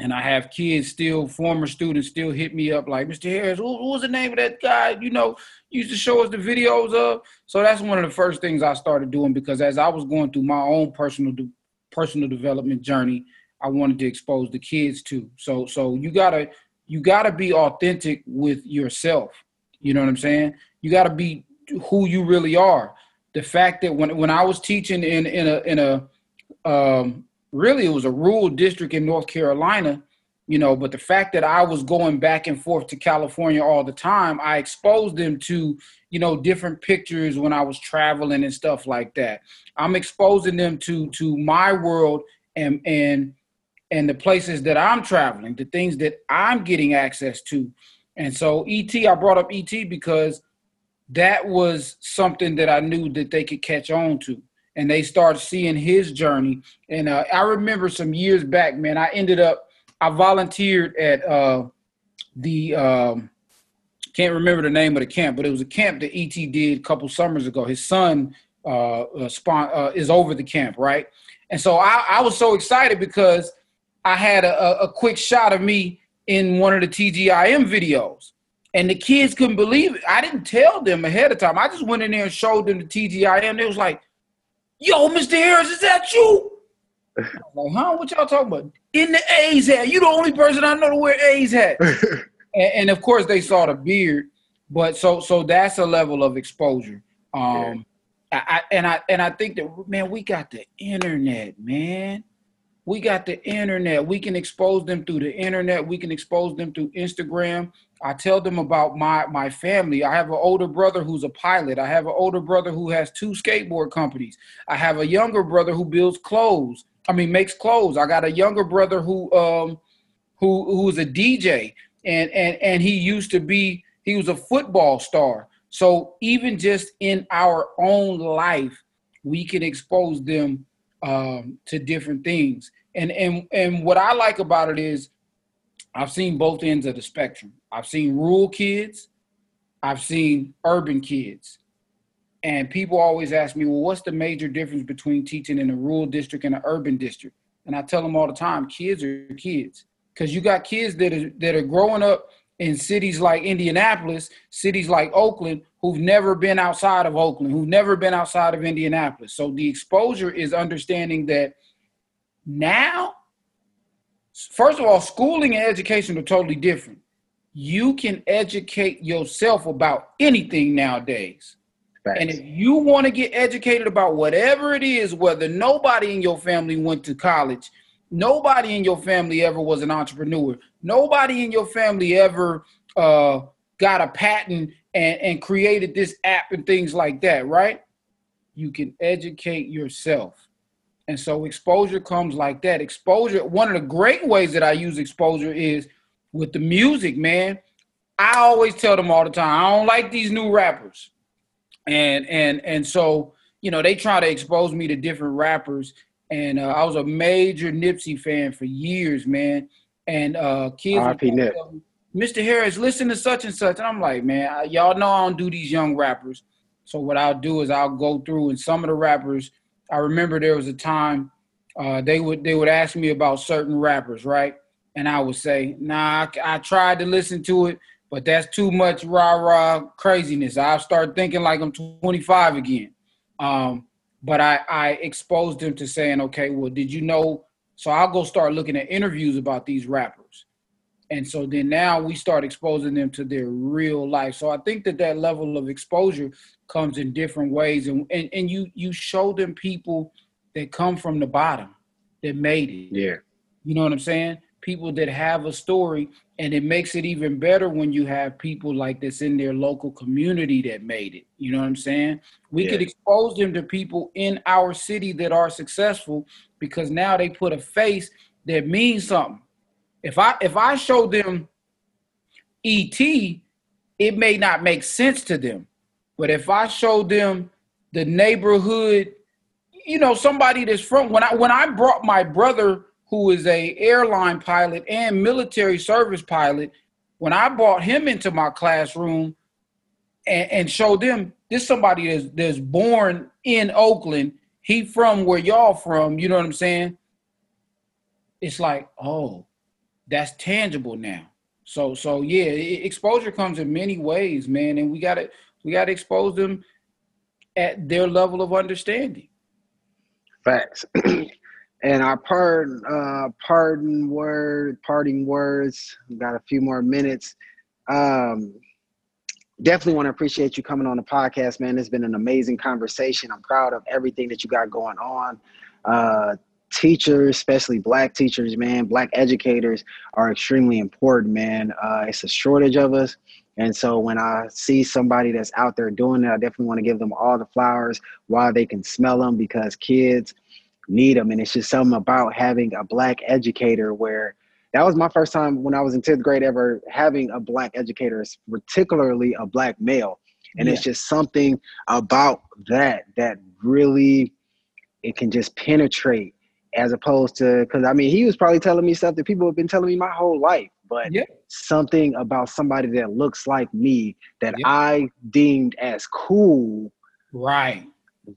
And I have kids still, former students still hit me up like, Mr. Harris, who, who was the name of that guy? You know, used to show us the videos of. So that's one of the first things I started doing because as I was going through my own personal de- personal development journey, I wanted to expose the kids to. So so you gotta you gotta be authentic with yourself. You know what I'm saying? You gotta be who you really are. The fact that when when I was teaching in in a in a um, really it was a rural district in North Carolina, you know, but the fact that I was going back and forth to California all the time, I exposed them to, you know, different pictures when I was traveling and stuff like that. I'm exposing them to to my world and and and the places that I'm traveling, the things that I'm getting access to. And so ET, I brought up ET because that was something that I knew that they could catch on to. And they started seeing his journey. And uh, I remember some years back, man, I ended up, I volunteered at uh, the, um, can't remember the name of the camp, but it was a camp that ET did a couple summers ago. His son uh, uh, uh, is over the camp, right? And so I, I was so excited because I had a, a quick shot of me in one of the TGIM videos. And the kids couldn't believe it. I didn't tell them ahead of time. I just went in there and showed them the TGIM. They was like, yo, Mr. Harris, is that you? (laughs) like, huh? What y'all talking about? In the A's hat. You the only person I know to wear A's hat. (laughs) and, and, of course they saw the beard. But so so that's a level of exposure. Um yeah. I, I, and I and I think that man, we got the internet, man. We got the internet. We can expose them through the internet. We can expose them through Instagram. I tell them about my my family. I have an older brother who's a pilot. I have an older brother who has two skateboard companies. I have a younger brother who builds clothes. I mean, makes clothes. I got a younger brother who um who who's a DJ and and and he used to be he was a football star. So even just in our own life, we can expose them um, to different things. And and and what I like about it is I've seen both ends of the spectrum. I've seen rural kids, I've seen urban kids. And people always ask me, well, what's the major difference between teaching in a rural district and an urban district? And I tell them all the time, kids are kids. Because you got kids that are that are growing up in cities like Indianapolis, cities like Oakland, who've never been outside of Oakland, who've never been outside of Indianapolis. So the exposure is understanding that now, first of all, schooling and education are totally different. You can educate yourself about anything nowadays. And if you want to get educated about whatever it is, whether nobody in your family went to college, nobody in your family ever was an entrepreneur, nobody in your family ever uh, got a patent and, and created this app and things like that, right? You can educate yourself. And so exposure comes like that. Exposure, one of the great ways that I use exposure is with the music, man. I always tell them all the time, I don't like these new rappers. And and and so, you know, they try to expose me to different rappers. And uh, I was a major Nipsey fan for years, man. And uh kids RP Nip. Mr. Harris, listen to such and such. And I'm like, man, y'all know I don't do these young rappers. So what I'll do is I'll go through and some of the rappers, I remember there was a time uh, they would they would ask me about certain rappers, right? And I would say, nah, I, I tried to listen to it, but that's too much rah rah craziness. I'll start thinking like I'm 25 again. Um, but I, I exposed them to saying, okay, well, did you know? So I'll go start looking at interviews about these rappers and so then now we start exposing them to their real life so i think that that level of exposure comes in different ways and and, and you you show them people that come from the bottom that made it yeah you know what i'm saying people that have a story, and it makes it even better when you have people like this in their local community that made it. You know what I'm saying? We yeah. could expose them to people in our city that are successful because now they put a face that means something. If I if I show them ET, it may not make sense to them. But if I show them the neighborhood, you know, somebody that's from when I when I brought my brother who is a airline pilot and military service pilot, when I brought him into my classroom and, and showed them this somebody that's that's born in Oakland, he from where y'all from, you know what I'm saying? It's like, oh, that's tangible now. So so yeah, exposure comes in many ways, man, and we gotta we gotta expose them at their level of understanding. Facts. (clears throat) and our pardon uh pardon word parting words. We got a few more minutes. Um definitely want to appreciate you coming on the podcast, man. It's been an amazing conversation. I'm proud of everything that you got going on. Uh teachers, especially black teachers, man, black educators are extremely important, man. Uh, it's a shortage of us. And so when I see somebody that's out there doing it, I definitely want to give them all the flowers while they can smell them because kids need them. And it's just something about having a black educator where that was my first time when I was in 10th grade ever having a black educator, particularly a black male. And yeah. it's just something about that that really it can just penetrate as opposed to because I mean he was probably telling me stuff that people have been telling me my whole life, but yeah. something about somebody that looks like me that yeah. I deemed as cool, right?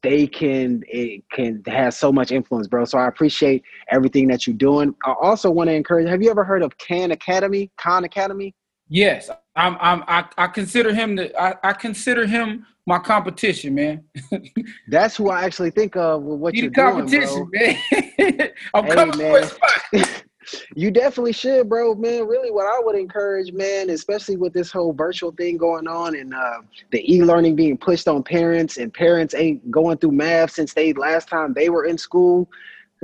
They can it can have so much influence, bro. So I appreciate everything that you're doing. I also want to encourage. Have you ever heard of Khan Academy? Khan Academy? Yes, I'm. I'm. I, I consider him the. I, I consider him my competition, man. (laughs) That's who I actually think of with what you're competition, doing, man. (laughs) I'm hey, coming man. (laughs) you definitely should, bro, man. Really, what I would encourage, man, especially with this whole virtual thing going on and uh, the e-learning being pushed on parents, and parents ain't going through math since they last time they were in school.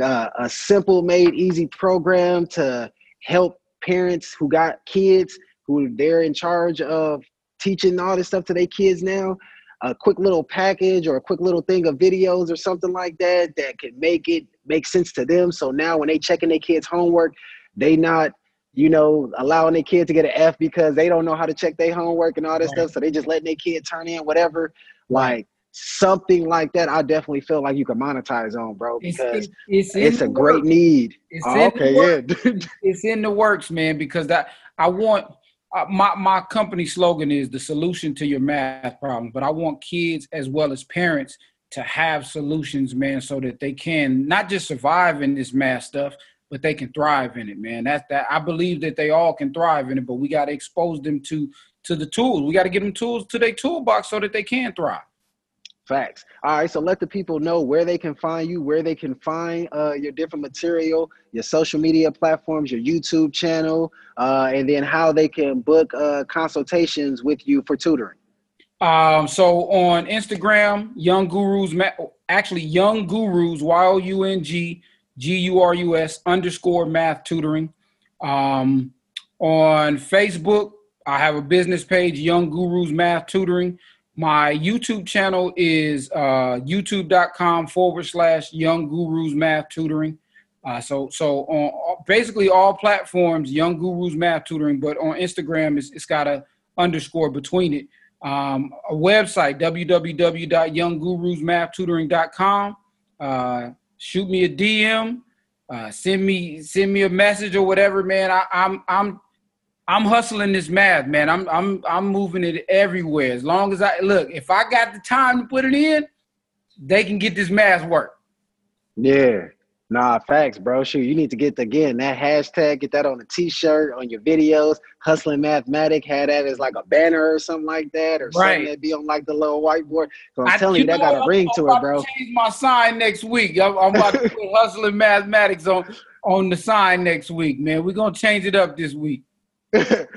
Uh, a simple, made easy program to help parents who got kids who they're in charge of teaching all this stuff to their kids now a quick little package or a quick little thing of videos or something like that that can make it make sense to them. So now when they checking their kids' homework, they not, you know, allowing their kid to get an F because they don't know how to check their homework and all this right. stuff. So they just letting their kid turn in whatever. Like something like that, I definitely feel like you can monetize on, bro, because it's, it's, it's a great need. Oh, okay, yeah. (laughs) it's in the works, man, because that I want uh, my my company slogan is the solution to your math problem. But I want kids as well as parents to have solutions, man, so that they can not just survive in this math stuff, but they can thrive in it, man. That's that. I believe that they all can thrive in it, but we got to expose them to to the tools. We got to get them tools to their toolbox so that they can thrive. Facts. All right, so let the people know where they can find you, where they can find uh, your different material, your social media platforms, your YouTube channel, uh, and then how they can book uh, consultations with you for tutoring. Um, so on Instagram, Young Gurus, actually Young Gurus, Y O U N G G U R U S underscore math tutoring. Um, on Facebook, I have a business page, Young Gurus Math Tutoring. My YouTube channel is uh, youtube.com forward slash Young Gurus Math Tutoring. Uh, so so on basically all platforms, Young Gurus Math Tutoring, but on Instagram, it's, it's got a underscore between it. Um, a website, www.younggurusmathtutoring.com. Uh, shoot me a DM, uh, send me send me a message or whatever, man. I, I'm I'm I'm hustling this math, man. I'm I'm I'm moving it everywhere. As long as I look, if I got the time to put it in, they can get this math work. Yeah. Nah, facts, bro. Shoot, you need to get the, again that hashtag, get that on a t-shirt, on your videos. Hustling mathematic, had that as like a banner or something like that, or right. something that be on like the little whiteboard. So I'm I, telling you, that got a ring I'm to it, bro. To change my sign next week. I'm, I'm about to put (laughs) hustling mathematics on on the sign next week, man. We're gonna change it up this week. (laughs)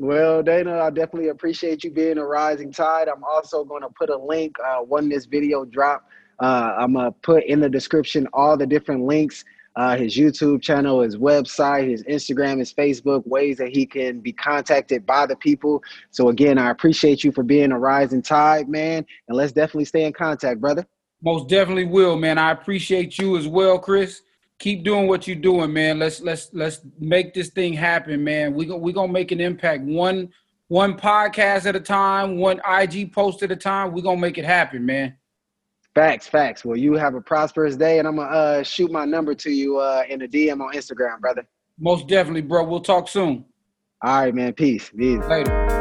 well, Dana, I definitely appreciate you being a rising tide. I'm also going to put a link uh, when this video drop. Uh, I'm gonna put in the description all the different links uh, his YouTube channel, his website, his Instagram, his Facebook, ways that he can be contacted by the people. So again, I appreciate you for being a rising tide, man. And let's definitely stay in contact, brother. Most definitely will, man. I appreciate you as well, Chris. Keep doing what you're doing, man. Let's let's let's make this thing happen, man. We go, we gonna make an impact one one podcast at a time, one IG post at a time. We're gonna make it happen, man. Facts, facts. Well, you have a prosperous day, and I'm gonna uh, shoot my number to you uh, in a DM on Instagram, brother. Most definitely, bro. We'll talk soon. All right, man. Peace. Peace. Later.